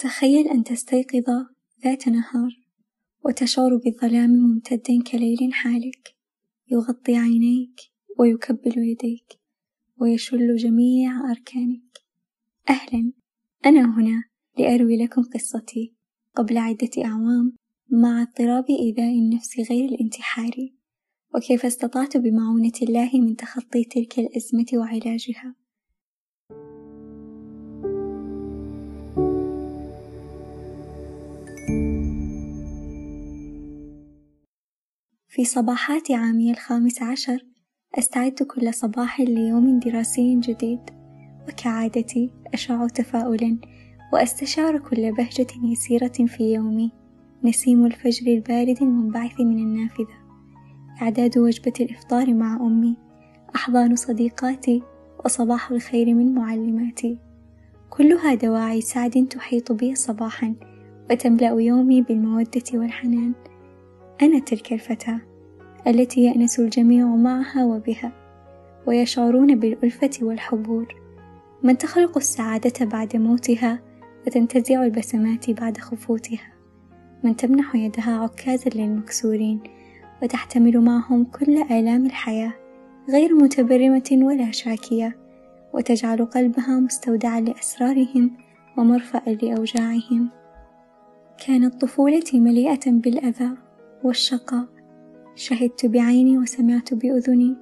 تخيل أن تستيقظ ذات نهار وتشعر بظلام ممتد كليل حالك يغطي عينيك ويكبل يديك ويشل جميع أركانك. أهلا أنا هنا لأروي لكم قصتي قبل عدة أعوام مع اضطراب إيذاء النفس غير الانتحاري وكيف استطعت بمعونة الله من تخطي تلك الأزمة وعلاجها. في صباحات عامي الخامس عشر. أستعد كل صباح ليوم دراسي جديد. وكعادتي أشع تفاؤلا. وأستشعر كل بهجة يسيرة في يومي. نسيم الفجر البارد المنبعث من النافذة. إعداد وجبة الإفطار مع أمي. أحضان صديقاتي. وصباح الخير من معلماتي. كلها دواعي سعد تحيط بي صباحا. وتملأ يومي بالمودة والحنان. أنا تلك الفتاة. التي يأنس الجميع معها وبها ويشعرون بالألفة والحبور. من تخلق السعادة بعد موتها وتنتزع البسمات بعد خفوتها. من تمنح يدها عكازا للمكسورين وتحتمل معهم كل آلام الحياة غير متبرمة ولا شاكية. وتجعل قلبها مستودعا لأسرارهم ومرفأ لأوجاعهم. كانت طفولتي مليئة بالأذى والشقاء شهدت بعيني وسمعت بأذني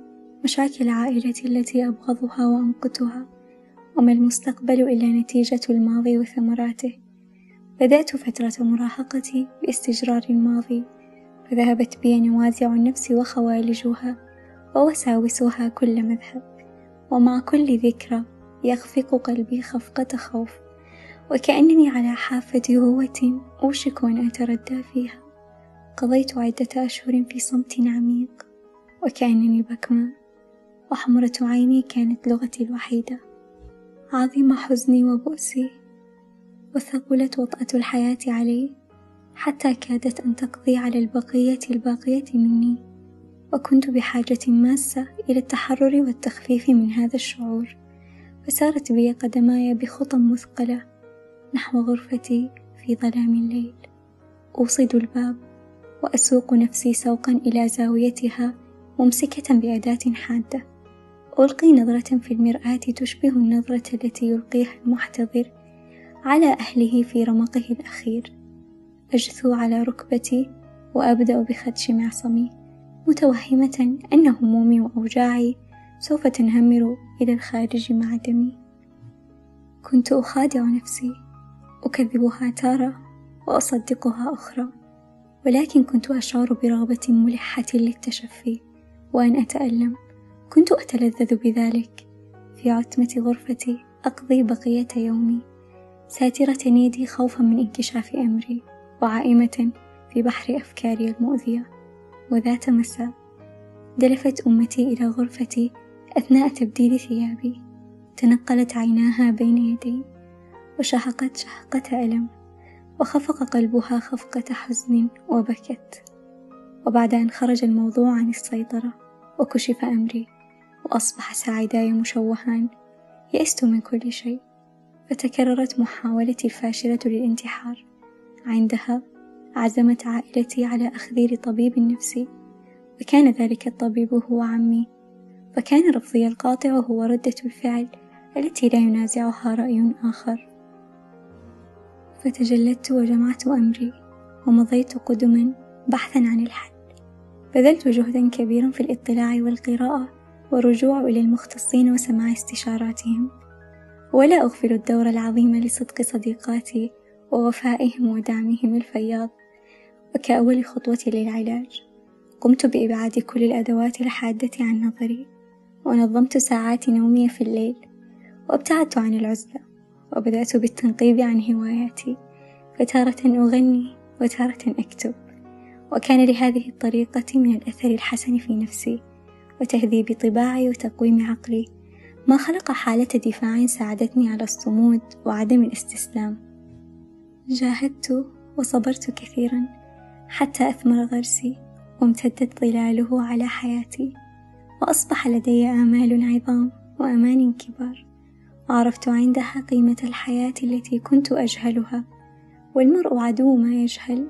مشاكل عائلتي التي أبغضها وأمقتها وما المستقبل إلا نتيجة الماضي وثمراته. بدأت فترة مراهقتي باستجرار الماضي فذهبت بي نوازع النفس وخوالجها ووساوسها كل مذهب ومع كل ذكرى يخفق قلبي خفقة خوف وكأنني على حافة هوة أوشك أن أتردى فيها. قضيت عدة أشهر في صمت عميق وكأنني بكمة وحمرة عيني كانت لغتي الوحيدة. عظم حزني وبؤسي وثقلت وطأة الحياة علي حتى كادت أن تقضي على البقية الباقية مني. وكنت بحاجة ماسة إلى التحرر والتخفيف من هذا الشعور. فسارت بي قدماي بخطى مثقلة نحو غرفتي في ظلام الليل. أوصد الباب. وأسوق نفسي سوقا إلى زاويتها ممسكة بأداة حادة. ألقي نظرة في المرآة تشبه النظرة التي يلقيها المحتضر على أهله في رمقه الأخير. أجثو على ركبتي وأبدأ بخدش معصمي متوهمة أن همومي وأوجاعي سوف تنهمر إلى الخارج مع دمي. كنت أخادع نفسي أكذبها تارة وأصدقها أخرى. ولكن كنت أشعر برغبة ملحة للتشفي وأن أتألم. كنت أتلذذ بذلك. في عتمة غرفتي أقضي بقية يومي. ساترة يدي خوفا من انكشاف أمري وعائمة في بحر أفكاري المؤذية. وذات مساء دلفت أمتي إلى غرفتي أثناء تبديل ثيابي. تنقلت عيناها بين يدي وشهقت شهقة ألم. وخفق قلبها خفقة حزن وبكت. وبعد أن خرج الموضوع عن السيطرة وكشف أمري وأصبح ساعداي مشوهان يئست من كل شيء. فتكررت محاولتي الفاشلة للانتحار. عندها عزمت عائلتي أخذ أخذي لطبيب نفسي. وكان ذلك الطبيب هو عمي. فكان رفضي القاطع هو ردة الفعل التي لا ينازعها رأي آخر. فتجلدت وجمعت أمري ومضيت قدما بحثا عن الحل. بذلت جهدا كبيرا في الاطلاع والقراءة والرجوع إلى المختصين وسماع استشاراتهم. ولا أغفل الدور العظيم لصدق صديقاتي ووفائهم ودعمهم الفياض. وكأول خطوة للعلاج قمت بإبعاد كل الأدوات الحادة عن نظري. ونظمت ساعات نومي في الليل وابتعدت عن العزلة. وبدأت بالتنقيب عن هواياتي فتارة أغني وتارة أكتب. وكان لهذه الطريقة من الأثر الحسن في نفسي وتهذيب طباعي وتقويم عقلي. ما خلق حالة دفاع ساعدتني على الصمود وعدم الاستسلام. جاهدت وصبرت كثيرا حتى أثمر غرسي وامتدت ظلاله على حياتي. وأصبح لدي آمال عظام وأمان كبار. وعرفت عندها قيمة الحياة التي كنت أجهلها والمرء عدو ما يجهل.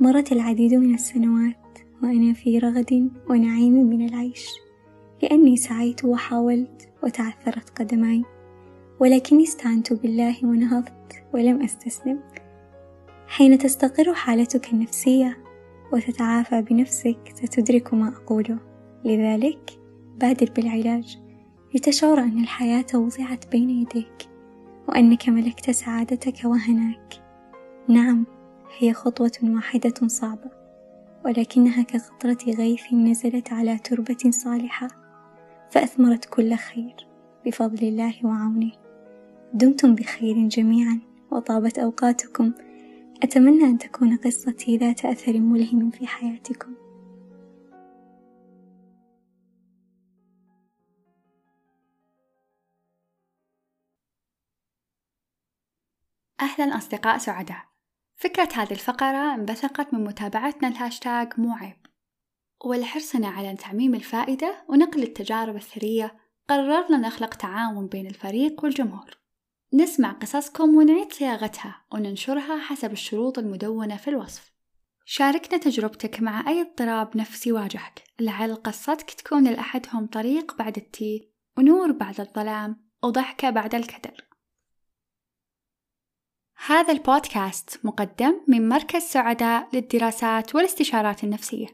مرت العديد من السنوات وأنا في رغد ونعيم من العيش لأني سعيت وحاولت وتعثرت قدماي ولكني استعنت بالله ونهضت ولم أستسلم. حين تستقر حالتك النفسية وتتعافى بنفسك ستدرك ما أقوله. لذلك بادر بالعلاج. لتشعر أن الحياة وضعت بين يديك وأنك ملكت سعادتك وهناك. نعم هي خطوة واحدة صعبة ولكنها كقطرة غيث نزلت على تربة صالحة فأثمرت كل خير بفضل الله وعونه. دمتم بخير جميعا وطابت أوقاتكم. أتمنى أن تكون قصتي ذات أثر ملهم في حياتكم. أهلا أصدقاء سعداء. فكرة هذه الفقرة انبثقت من متابعتنا الهاشتاج مو عيب ولحرصنا على تعميم الفائدة ونقل التجارب الثرية قررنا نخلق تعاون بين الفريق والجمهور. نسمع قصصكم ونعيد صياغتها وننشرها حسب الشروط المدونة في الوصف. شاركنا تجربتك مع أي اضطراب نفسي واجهك. لعل قصتك تكون لأحدهم طريق بعد التيه ونور بعد الظلام وضحكة بعد الكدر. هذا البودكاست مقدم من مركز سعداء للدراسات والاستشارات النفسية.